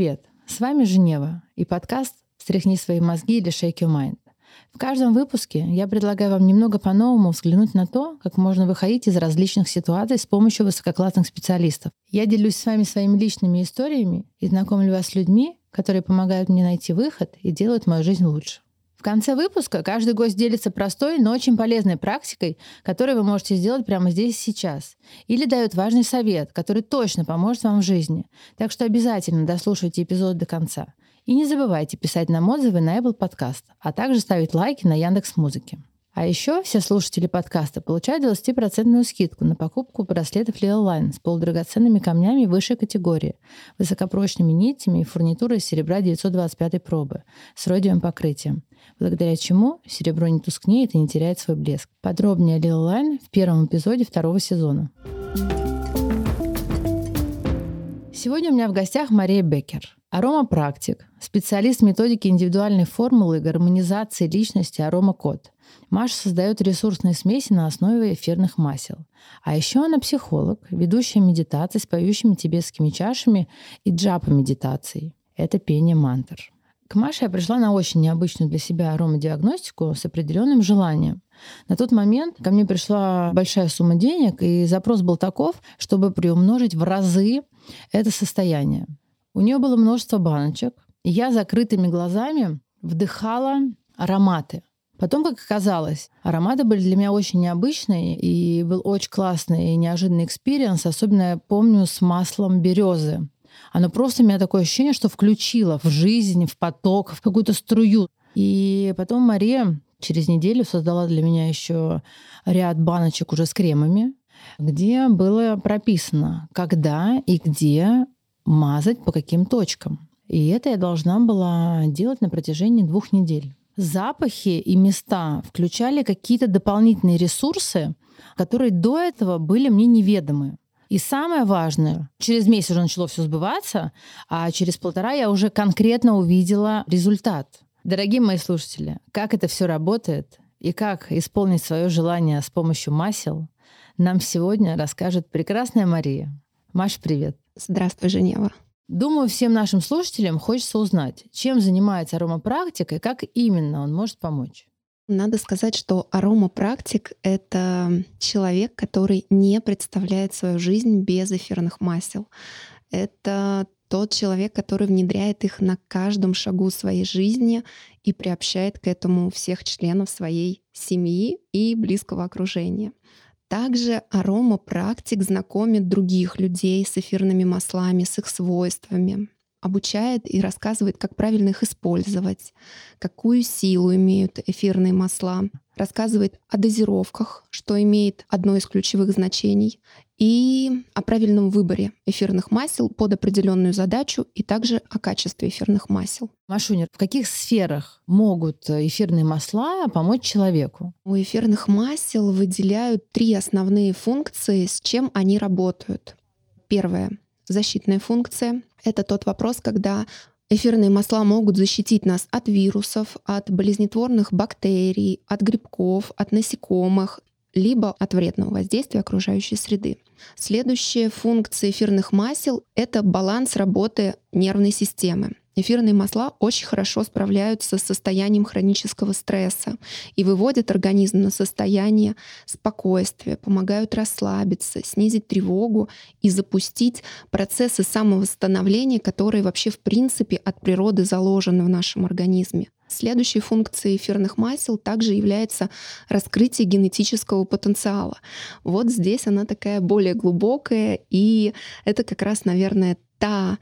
привет! С вами Женева и подкаст «Стряхни свои мозги» или «Shake your mind». В каждом выпуске я предлагаю вам немного по-новому взглянуть на то, как можно выходить из различных ситуаций с помощью высококлассных специалистов. Я делюсь с вами своими личными историями и знакомлю вас с людьми, которые помогают мне найти выход и делают мою жизнь лучше. В конце выпуска каждый гость делится простой, но очень полезной практикой, которую вы можете сделать прямо здесь и сейчас. Или дает важный совет, который точно поможет вам в жизни. Так что обязательно дослушайте эпизод до конца. И не забывайте писать нам отзывы на Apple Podcast, а также ставить лайки на Яндекс Музыке. А еще все слушатели подкаста получают 20% скидку на покупку браслетов Lil Line с полудрагоценными камнями высшей категории, высокопрочными нитями и фурнитурой из серебра 925 пробы с родиевым покрытием, благодаря чему серебро не тускнеет и не теряет свой блеск. Подробнее Lil Line в первом эпизоде второго сезона. Сегодня у меня в гостях Мария Беккер, аромапрактик, специалист методики индивидуальной формулы гармонизации личности аромакод – Маша создает ресурсные смеси на основе эфирных масел. А еще она психолог, ведущая медитации с поющими тибетскими чашами и джапа медитацией. Это пение мантр. К Маше я пришла на очень необычную для себя аромадиагностику с определенным желанием. На тот момент ко мне пришла большая сумма денег, и запрос был таков, чтобы приумножить в разы это состояние. У нее было множество баночек, и я закрытыми глазами вдыхала ароматы. Потом, как оказалось, ароматы были для меня очень необычные, и был очень классный и неожиданный experience. Особенно я помню с маслом березы. Оно просто у меня такое ощущение, что включило в жизнь, в поток, в какую-то струю. И потом Мария через неделю создала для меня еще ряд баночек уже с кремами, где было прописано, когда и где мазать по каким точкам. И это я должна была делать на протяжении двух недель запахи и места включали какие-то дополнительные ресурсы, которые до этого были мне неведомы. И самое важное, через месяц уже начало все сбываться, а через полтора я уже конкретно увидела результат. Дорогие мои слушатели, как это все работает и как исполнить свое желание с помощью масел, нам сегодня расскажет прекрасная Мария. Маш, привет. Здравствуй, Женева. Думаю, всем нашим слушателям хочется узнать, чем занимается аромапрактик и как именно он может помочь. Надо сказать, что аромапрактик — это человек, который не представляет свою жизнь без эфирных масел. Это тот человек, который внедряет их на каждом шагу своей жизни и приобщает к этому всех членов своей семьи и близкого окружения. Также аромапрактик знакомит других людей с эфирными маслами, с их свойствами, обучает и рассказывает, как правильно их использовать, какую силу имеют эфирные масла, рассказывает о дозировках, что имеет одно из ключевых значений, и о правильном выборе эфирных масел под определенную задачу и также о качестве эфирных масел. Машунер, в каких сферах могут эфирные масла помочь человеку? У эфирных масел выделяют три основные функции, с чем они работают. Первое — защитная функция. Это тот вопрос, когда Эфирные масла могут защитить нас от вирусов, от болезнетворных бактерий, от грибков, от насекомых, либо от вредного воздействия окружающей среды. Следующая функция эфирных масел — это баланс работы нервной системы. Эфирные масла очень хорошо справляются с состоянием хронического стресса и выводят организм на состояние спокойствия, помогают расслабиться, снизить тревогу и запустить процессы самовосстановления, которые вообще в принципе от природы заложены в нашем организме. Следующей функцией эфирных масел также является раскрытие генетического потенциала. Вот здесь она такая более глубокая, и это как раз, наверное, та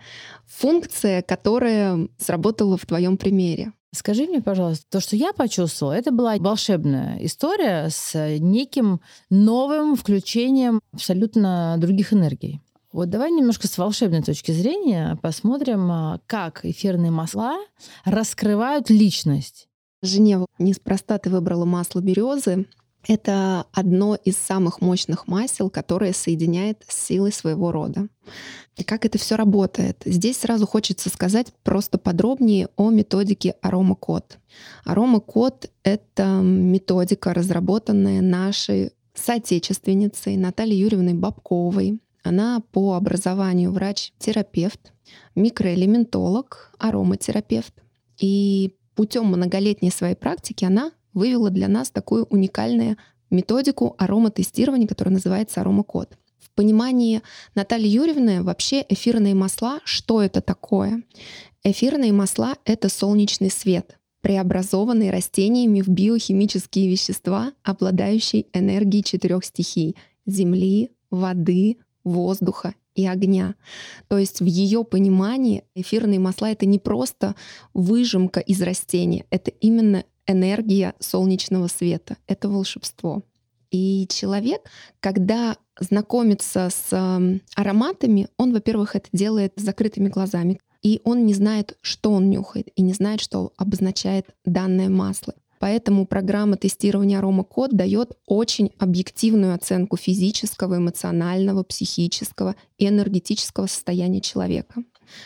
функция, которая сработала в твоем примере. Скажи мне, пожалуйста, то, что я почувствовала, это была волшебная история с неким новым включением абсолютно других энергий. Вот давай немножко с волшебной точки зрения посмотрим, а, как эфирные масла раскрывают личность. Женева, неспроста ты выбрала масло березы. Это одно из самых мощных масел, которое соединяет с силой своего рода. И как это все работает? Здесь сразу хочется сказать просто подробнее о методике аромакод. Аромакод — это методика, разработанная нашей соотечественницей Натальей Юрьевной Бабковой. Она по образованию врач-терапевт, микроэлементолог, ароматерапевт. И путем многолетней своей практики она вывела для нас такую уникальную методику ароматестирования, которая называется аромакод. В понимании Натальи Юрьевны вообще эфирные масла, что это такое? Эфирные масла — это солнечный свет, преобразованный растениями в биохимические вещества, обладающие энергией четырех стихий — земли, воды, воздуха и огня. То есть в ее понимании эфирные масла — это не просто выжимка из растения, это именно энергия солнечного света, это волшебство. И человек, когда знакомится с ароматами, он, во-первых, это делает с закрытыми глазами, и он не знает, что он нюхает, и не знает, что обозначает данное масло. Поэтому программа тестирования аромакод дает очень объективную оценку физического, эмоционального, психического и энергетического состояния человека.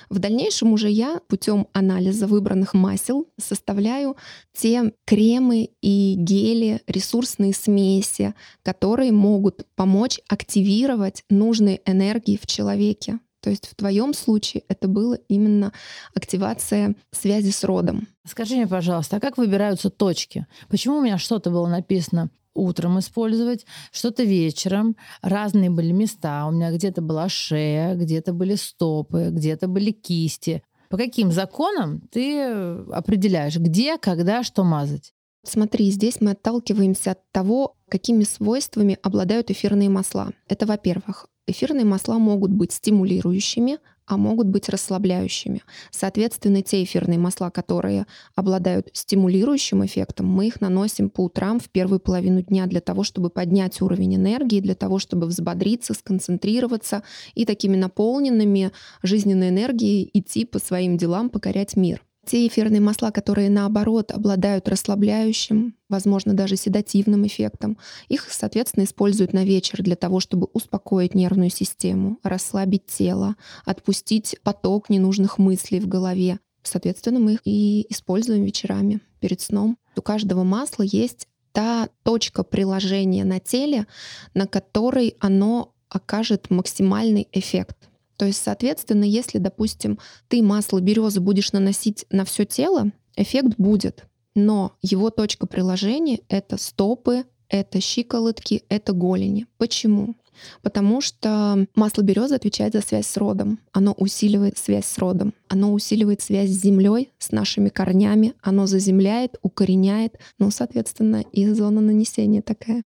В дальнейшем уже я путем анализа выбранных масел составляю те кремы и гели, ресурсные смеси, которые могут помочь активировать нужные энергии в человеке. То есть в твоем случае это было именно активация связи с родом. Скажи мне, пожалуйста, а как выбираются точки? Почему у меня что-то было написано утром использовать, что-то вечером. Разные были места. У меня где-то была шея, где-то были стопы, где-то были кисти. По каким законам ты определяешь, где, когда, что мазать? Смотри, здесь мы отталкиваемся от того, какими свойствами обладают эфирные масла. Это, во-первых, Эфирные масла могут быть стимулирующими, а могут быть расслабляющими. Соответственно, те эфирные масла, которые обладают стимулирующим эффектом, мы их наносим по утрам в первую половину дня для того, чтобы поднять уровень энергии, для того, чтобы взбодриться, сконцентрироваться и такими наполненными жизненной энергией идти по своим делам, покорять мир. Те эфирные масла, которые наоборот обладают расслабляющим, возможно, даже седативным эффектом, их, соответственно, используют на вечер для того, чтобы успокоить нервную систему, расслабить тело, отпустить поток ненужных мыслей в голове. Соответственно, мы их и используем вечерами перед сном. У каждого масла есть та точка приложения на теле, на которой оно окажет максимальный эффект. То есть, соответственно, если, допустим, ты масло березы будешь наносить на все тело, эффект будет. Но его точка приложения — это стопы, это щиколотки, это голени. Почему? Потому что масло березы отвечает за связь с родом. Оно усиливает связь с родом. Оно усиливает связь с землей, с нашими корнями. Оно заземляет, укореняет. Ну, соответственно, и зона нанесения такая.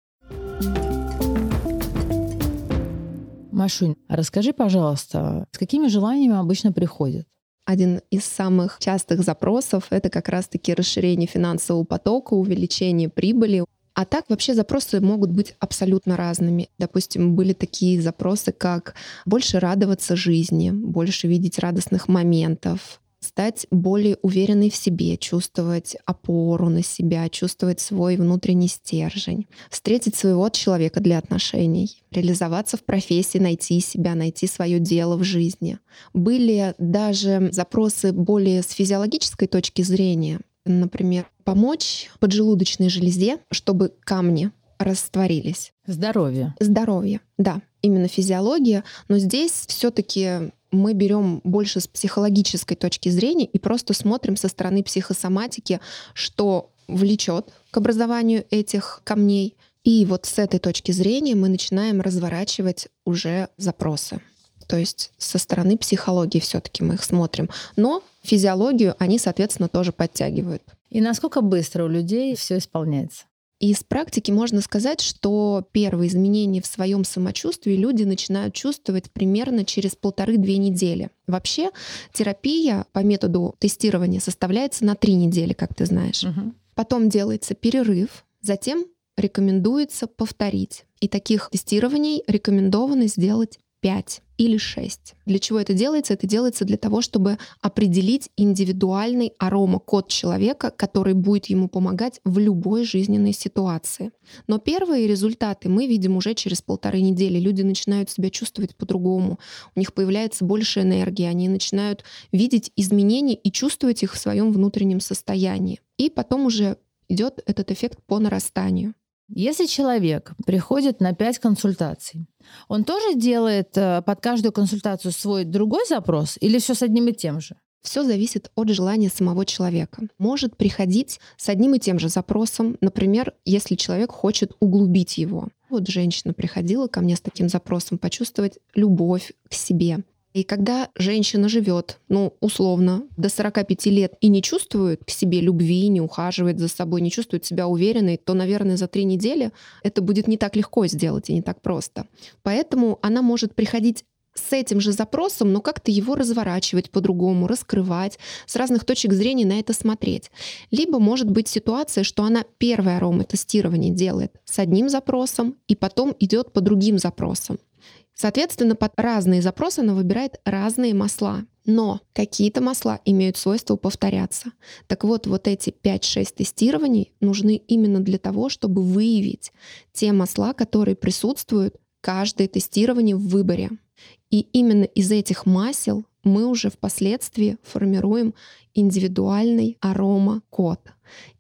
Машунь, расскажи, пожалуйста, с какими желаниями обычно приходят? Один из самых частых запросов — это как раз-таки расширение финансового потока, увеличение прибыли. А так вообще запросы могут быть абсолютно разными. Допустим, были такие запросы, как больше радоваться жизни, больше видеть радостных моментов, стать более уверенной в себе, чувствовать опору на себя, чувствовать свой внутренний стержень, встретить своего человека для отношений, реализоваться в профессии, найти себя, найти свое дело в жизни. Были даже запросы более с физиологической точки зрения, например, помочь поджелудочной железе, чтобы камни растворились. Здоровье. Здоровье, да, именно физиология. Но здесь все-таки мы берем больше с психологической точки зрения и просто смотрим со стороны психосоматики, что влечет к образованию этих камней. И вот с этой точки зрения мы начинаем разворачивать уже запросы. То есть со стороны психологии все-таки мы их смотрим. Но физиологию они, соответственно, тоже подтягивают. И насколько быстро у людей все исполняется? Из практики можно сказать, что первые изменения в своем самочувствии люди начинают чувствовать примерно через полторы-две недели. Вообще терапия по методу тестирования составляется на три недели, как ты знаешь. Угу. Потом делается перерыв, затем рекомендуется повторить. И таких тестирований рекомендовано сделать 5 или 6. Для чего это делается? Это делается для того, чтобы определить индивидуальный аромакод человека, который будет ему помогать в любой жизненной ситуации. Но первые результаты мы видим уже через полторы недели. Люди начинают себя чувствовать по-другому, у них появляется больше энергии, они начинают видеть изменения и чувствовать их в своем внутреннем состоянии. И потом уже идет этот эффект по нарастанию. Если человек приходит на 5 консультаций, он тоже делает э, под каждую консультацию свой другой запрос или все с одним и тем же? Все зависит от желания самого человека. Может приходить с одним и тем же запросом, например, если человек хочет углубить его. Вот женщина приходила ко мне с таким запросом почувствовать любовь к себе. И когда женщина живет, ну, условно, до 45 лет и не чувствует к себе любви, не ухаживает за собой, не чувствует себя уверенной, то, наверное, за три недели это будет не так легко сделать и не так просто. Поэтому она может приходить с этим же запросом, но как-то его разворачивать по-другому, раскрывать, с разных точек зрения на это смотреть. Либо может быть ситуация, что она первое ароматестирование делает с одним запросом и потом идет по другим запросам. Соответственно, под разные запросы она выбирает разные масла. Но какие-то масла имеют свойство повторяться. Так вот, вот эти 5-6 тестирований нужны именно для того, чтобы выявить те масла, которые присутствуют каждое тестирование в выборе. И именно из этих масел мы уже впоследствии формируем индивидуальный арома-код,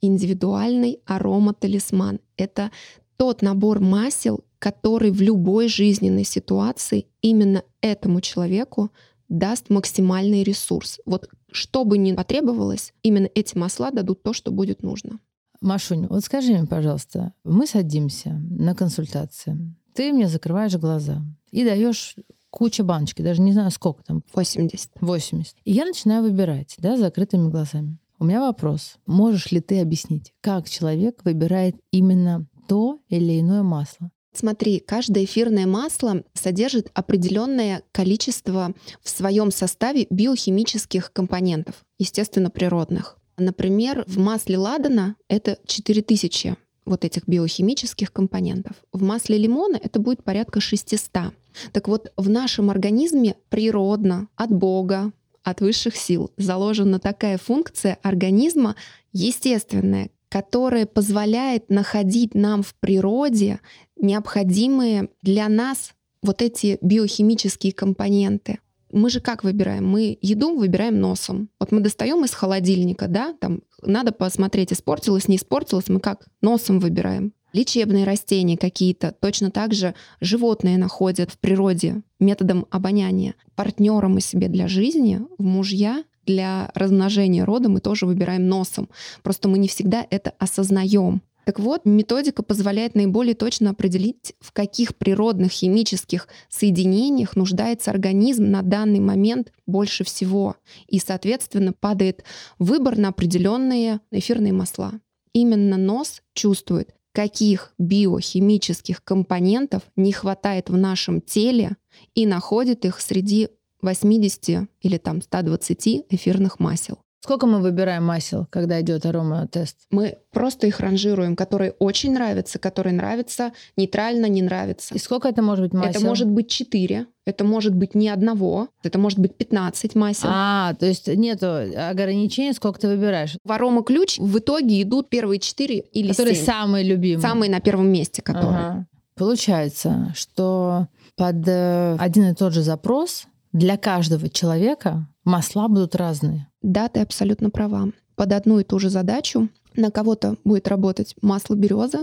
индивидуальный арома-талисман. Это тот набор масел, который в любой жизненной ситуации именно этому человеку даст максимальный ресурс. Вот что бы ни потребовалось, именно эти масла дадут то, что будет нужно. Машунь, вот скажи мне, пожалуйста, мы садимся на консультацию, ты мне закрываешь глаза и даешь куча баночки, даже не знаю сколько там. 80. 80. И я начинаю выбирать, да, закрытыми глазами. У меня вопрос. Можешь ли ты объяснить, как человек выбирает именно то или иное масло? Смотри, каждое эфирное масло содержит определенное количество в своем составе биохимических компонентов, естественно, природных. Например, в масле ладана это 4000 вот этих биохимических компонентов. В масле лимона это будет порядка 600. Так вот, в нашем организме природно, от Бога, от высших сил заложена такая функция организма естественная, которая позволяет находить нам в природе необходимые для нас вот эти биохимические компоненты. Мы же как выбираем? Мы еду выбираем носом. Вот мы достаем из холодильника, да, там надо посмотреть, испортилось, не испортилось, мы как носом выбираем. Лечебные растения какие-то, точно так же животные находят в природе методом обоняния. Партнера мы себе для жизни, в мужья для размножения рода мы тоже выбираем носом. Просто мы не всегда это осознаем. Так вот, методика позволяет наиболее точно определить, в каких природных химических соединениях нуждается организм на данный момент больше всего. И, соответственно, падает выбор на определенные эфирные масла. Именно нос чувствует, каких биохимических компонентов не хватает в нашем теле и находит их среди 80 или там 120 эфирных масел. Сколько мы выбираем масел, когда идет ароматест? Мы просто их ранжируем, которые очень нравятся, которые нравятся, нейтрально не нравятся. И сколько это может быть масел? Это может быть 4, это может быть не одного, это может быть 15 масел. А, то есть нет ограничений, сколько ты выбираешь? В арома-ключ в итоге идут первые 4 или Которые 7. самые любимые. Самые на первом месте, которые. Ага. Получается, что под э, один и тот же запрос для каждого человека масла будут разные. Да, ты абсолютно права. Под одну и ту же задачу на кого-то будет работать масло березы,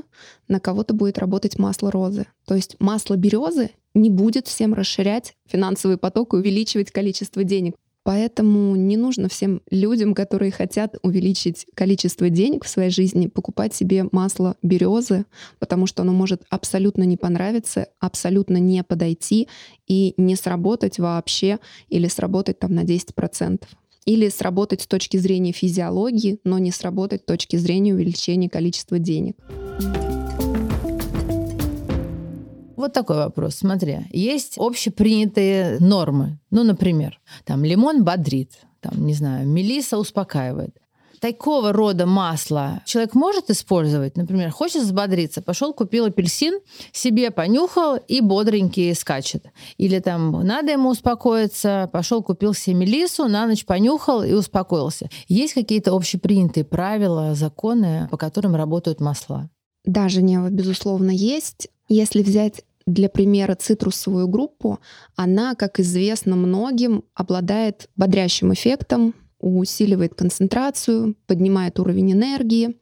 на кого-то будет работать масло розы. То есть масло березы не будет всем расширять финансовый поток и увеличивать количество денег. Поэтому не нужно всем людям, которые хотят увеличить количество денег в своей жизни, покупать себе масло березы, потому что оно может абсолютно не понравиться, абсолютно не подойти и не сработать вообще или сработать там на 10%. Или сработать с точки зрения физиологии, но не сработать с точки зрения увеличения количества денег. Вот такой вопрос. Смотри, есть общепринятые нормы. Ну, например, там лимон бодрит, там, не знаю, мелиса успокаивает. Такого рода масло человек может использовать, например, хочет взбодриться, пошел купил апельсин, себе понюхал и бодренький скачет. Или там надо ему успокоиться, пошел купил себе мелису, на ночь понюхал и успокоился. Есть какие-то общепринятые правила, законы, по которым работают масла? Да, Женева, безусловно, есть. Если взять для примера цитрусовую группу, она, как известно многим, обладает бодрящим эффектом, усиливает концентрацию, поднимает уровень энергии.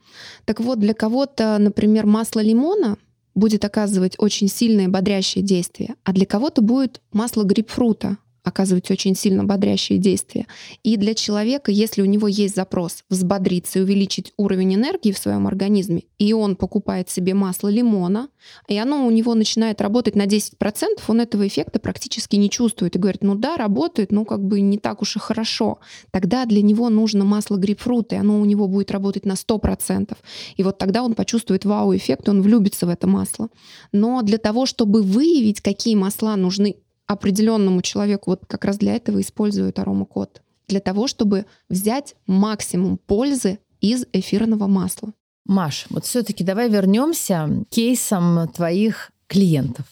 Так вот, для кого-то, например, масло лимона будет оказывать очень сильное бодрящее действие, а для кого-то будет масло грейпфрута оказывать очень сильно бодрящие действия. И для человека, если у него есть запрос взбодриться и увеличить уровень энергии в своем организме, и он покупает себе масло лимона, и оно у него начинает работать на 10%, он этого эффекта практически не чувствует и говорит, ну да, работает, но как бы не так уж и хорошо. Тогда для него нужно масло грейпфрута, и оно у него будет работать на 100%. И вот тогда он почувствует вау-эффект, он влюбится в это масло. Но для того, чтобы выявить, какие масла нужны определенному человеку вот как раз для этого используют аромакод. Для того, чтобы взять максимум пользы из эфирного масла. Маш, вот все-таки давай вернемся к кейсам твоих клиентов.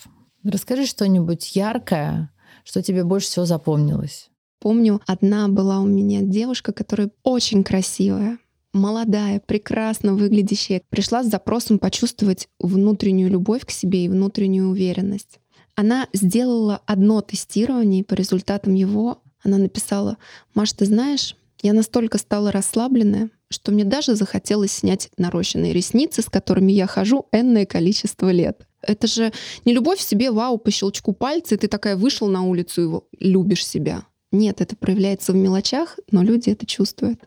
Расскажи что-нибудь яркое, что тебе больше всего запомнилось. Помню, одна была у меня девушка, которая очень красивая, молодая, прекрасно выглядящая, пришла с запросом почувствовать внутреннюю любовь к себе и внутреннюю уверенность. Она сделала одно тестирование, и по результатам его она написала, «Маш, ты знаешь, я настолько стала расслабленная, что мне даже захотелось снять нарощенные ресницы, с которыми я хожу энное количество лет. Это же не любовь в себе, вау, по щелчку пальца, и ты такая вышел на улицу и любишь себя. Нет, это проявляется в мелочах, но люди это чувствуют.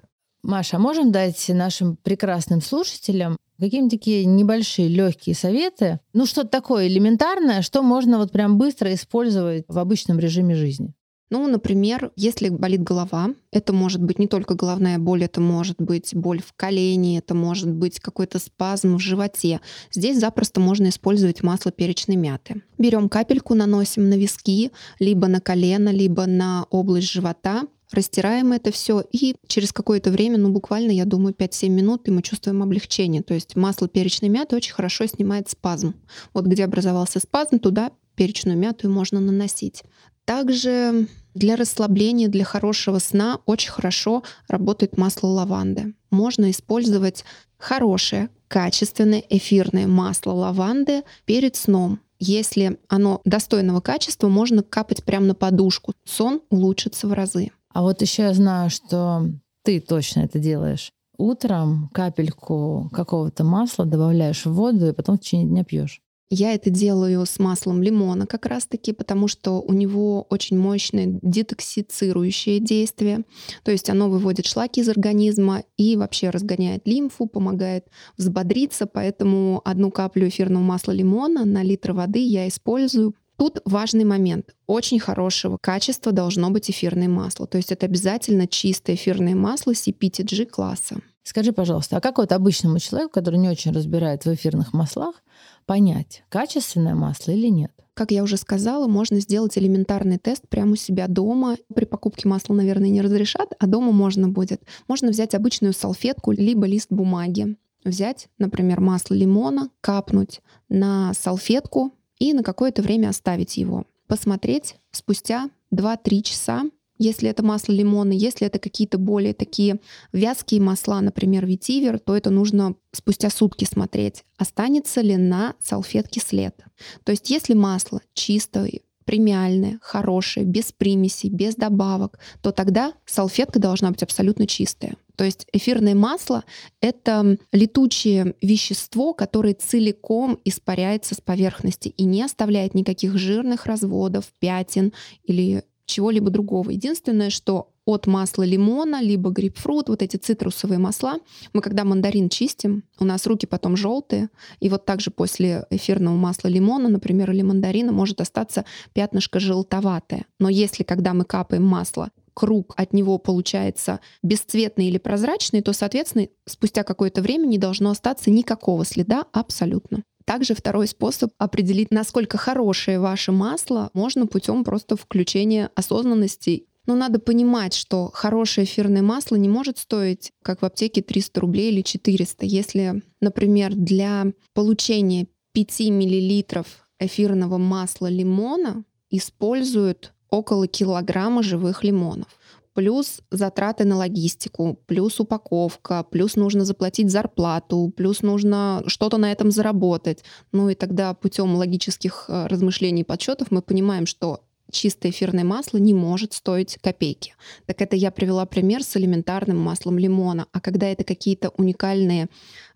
Маша, а можем дать нашим прекрасным слушателям какие-нибудь такие небольшие легкие советы, ну что-то такое элементарное, что можно вот прям быстро использовать в обычном режиме жизни? Ну, например, если болит голова, это может быть не только головная боль, это может быть боль в колене, это может быть какой-то спазм в животе. Здесь запросто можно использовать масло перечной мяты. Берем капельку, наносим на виски, либо на колено, либо на область живота, растираем это все, и через какое-то время, ну буквально, я думаю, 5-7 минут, и мы чувствуем облегчение. То есть масло перечной мяты очень хорошо снимает спазм. Вот где образовался спазм, туда перечную мяту можно наносить. Также для расслабления, для хорошего сна очень хорошо работает масло лаванды. Можно использовать хорошее, качественное эфирное масло лаванды перед сном. Если оно достойного качества, можно капать прямо на подушку. Сон улучшится в разы. А вот еще я знаю, что ты точно это делаешь. Утром капельку какого-то масла добавляешь в воду и потом в течение дня пьешь. Я это делаю с маслом лимона как раз-таки, потому что у него очень мощное детоксицирующее действие. То есть оно выводит шлаки из организма и вообще разгоняет лимфу, помогает взбодриться. Поэтому одну каплю эфирного масла лимона на литр воды я использую Тут важный момент. Очень хорошего качества должно быть эфирное масло. То есть это обязательно чистое эфирное масло CPTG класса. Скажи, пожалуйста, а как вот обычному человеку, который не очень разбирает в эфирных маслах, понять, качественное масло или нет? Как я уже сказала, можно сделать элементарный тест прямо у себя дома. При покупке масла, наверное, не разрешат, а дома можно будет. Можно взять обычную салфетку, либо лист бумаги. Взять, например, масло лимона, капнуть на салфетку, и на какое-то время оставить его. Посмотреть спустя 2-3 часа, если это масло лимона, если это какие-то более такие вязкие масла, например, ветивер, то это нужно спустя сутки смотреть, останется ли на салфетке след. То есть если масло чистое, премиальное, хорошее, без примесей, без добавок, то тогда салфетка должна быть абсолютно чистая. То есть эфирное масло — это летучее вещество, которое целиком испаряется с поверхности и не оставляет никаких жирных разводов, пятен или чего-либо другого. Единственное, что от масла лимона, либо грейпфрут, вот эти цитрусовые масла, мы когда мандарин чистим, у нас руки потом желтые, и вот также после эфирного масла лимона, например, или мандарина, может остаться пятнышко желтоватое. Но если когда мы капаем масло круг от него получается бесцветный или прозрачный, то, соответственно, спустя какое-то время не должно остаться никакого следа абсолютно. Также второй способ определить, насколько хорошее ваше масло, можно путем просто включения осознанности. Но надо понимать, что хорошее эфирное масло не может стоить, как в аптеке, 300 рублей или 400. Если, например, для получения 5 мл эфирного масла лимона используют около килограмма живых лимонов. Плюс затраты на логистику, плюс упаковка, плюс нужно заплатить зарплату, плюс нужно что-то на этом заработать. Ну и тогда путем логических э, размышлений и подсчетов мы понимаем, что чистое эфирное масло не может стоить копейки. Так это я привела пример с элементарным маслом лимона. А когда это какие-то уникальные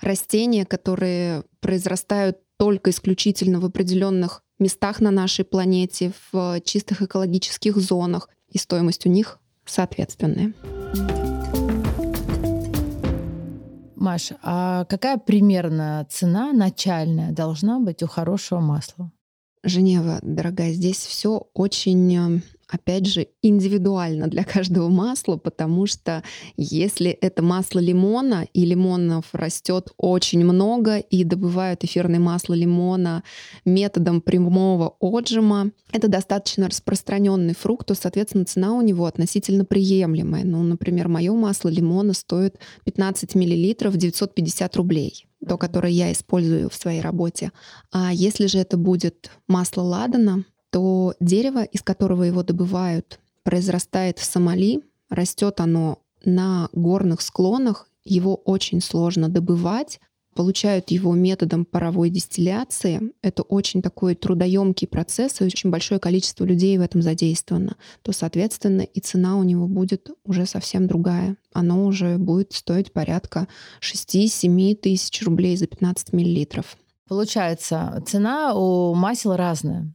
растения, которые произрастают только исключительно в определенных местах на нашей планете, в чистых экологических зонах, и стоимость у них соответственная. Маша, а какая примерно цена начальная должна быть у хорошего масла? Женева, дорогая, здесь все очень эм, опять же, индивидуально для каждого масла, потому что если это масло лимона, и лимонов растет очень много, и добывают эфирное масло лимона методом прямого отжима, это достаточно распространенный фрукт, то, соответственно, цена у него относительно приемлемая. Ну, например, мое масло лимона стоит 15 мл 950 рублей то, которое я использую в своей работе. А если же это будет масло ладана, то дерево, из которого его добывают, произрастает в Сомали, растет оно на горных склонах, его очень сложно добывать, получают его методом паровой дистилляции. Это очень такой трудоемкий процесс, и очень большое количество людей в этом задействовано. То, соответственно, и цена у него будет уже совсем другая. Оно уже будет стоить порядка 6-7 тысяч рублей за 15 миллилитров. Получается, цена у масел разная.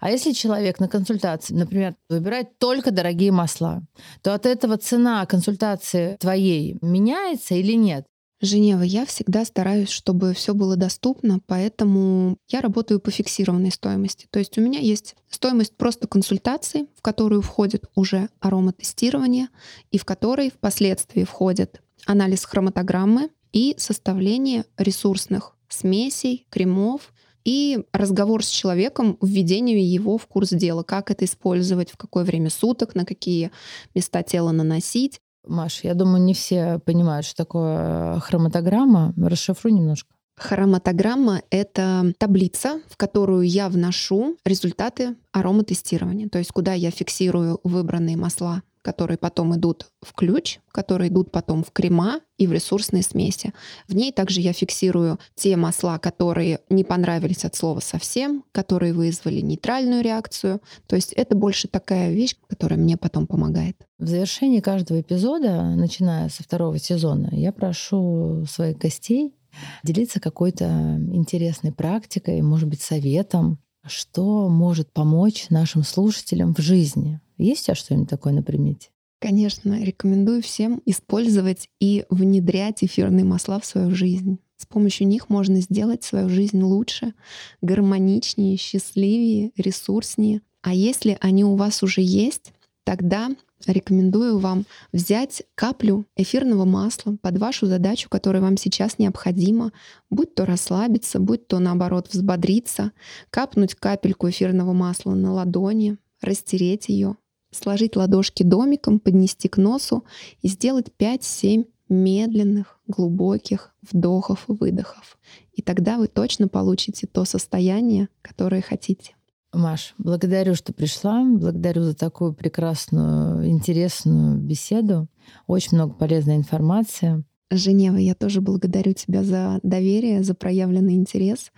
А если человек на консультации, например, выбирает только дорогие масла, то от этого цена консультации твоей меняется или нет? Женева, я всегда стараюсь, чтобы все было доступно, поэтому я работаю по фиксированной стоимости. То есть у меня есть стоимость просто консультации, в которую входит уже ароматестирование, и в которой впоследствии входит анализ хроматограммы и составление ресурсных смесей, кремов и разговор с человеком, введение его в курс дела, как это использовать, в какое время суток, на какие места тела наносить. Маш, я думаю, не все понимают, что такое хроматограмма. Расшифруй немножко. Хроматограмма — это таблица, в которую я вношу результаты ароматестирования, то есть куда я фиксирую выбранные масла которые потом идут в ключ, которые идут потом в крема и в ресурсные смеси. В ней также я фиксирую те масла, которые не понравились от слова совсем, которые вызвали нейтральную реакцию. То есть это больше такая вещь, которая мне потом помогает. В завершении каждого эпизода, начиная со второго сезона, я прошу своих гостей делиться какой-то интересной практикой, может быть, советом, что может помочь нашим слушателям в жизни. Есть у тебя что-нибудь такое на примете? Конечно, рекомендую всем использовать и внедрять эфирные масла в свою жизнь. С помощью них можно сделать свою жизнь лучше, гармоничнее, счастливее, ресурснее. А если они у вас уже есть, тогда рекомендую вам взять каплю эфирного масла под вашу задачу, которая вам сейчас необходима, будь то расслабиться, будь то наоборот взбодриться, капнуть капельку эфирного масла на ладони, растереть ее, сложить ладошки домиком, поднести к носу и сделать 5-7 медленных, глубоких вдохов-выдохов. И тогда вы точно получите то состояние, которое хотите. Маш, благодарю, что пришла. Благодарю за такую прекрасную, интересную беседу. Очень много полезной информации. Женева, я тоже благодарю тебя за доверие, за проявленный интерес.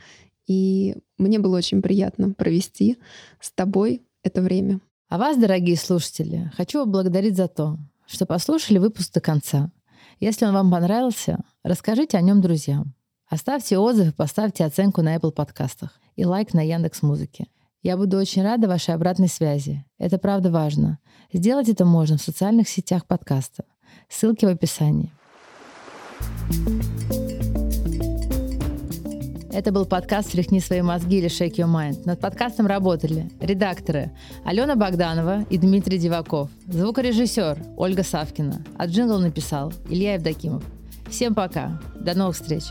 И мне было очень приятно провести с тобой это время. А вас, дорогие слушатели, хочу поблагодарить за то, что послушали выпуск до конца. Если он вам понравился, расскажите о нем друзьям. Оставьте отзыв и поставьте оценку на Apple подкастах и лайк на Яндекс Музыке. Я буду очень рада вашей обратной связи. Это правда важно. Сделать это можно в социальных сетях подкаста. Ссылки в описании. Это был подкаст «Встряхни свои мозги» или «Shake your mind». Над подкастом работали редакторы Алена Богданова и Дмитрий Диваков, звукорежиссер Ольга Савкина, а джингл написал Илья Евдокимов. Всем пока. До новых встреч.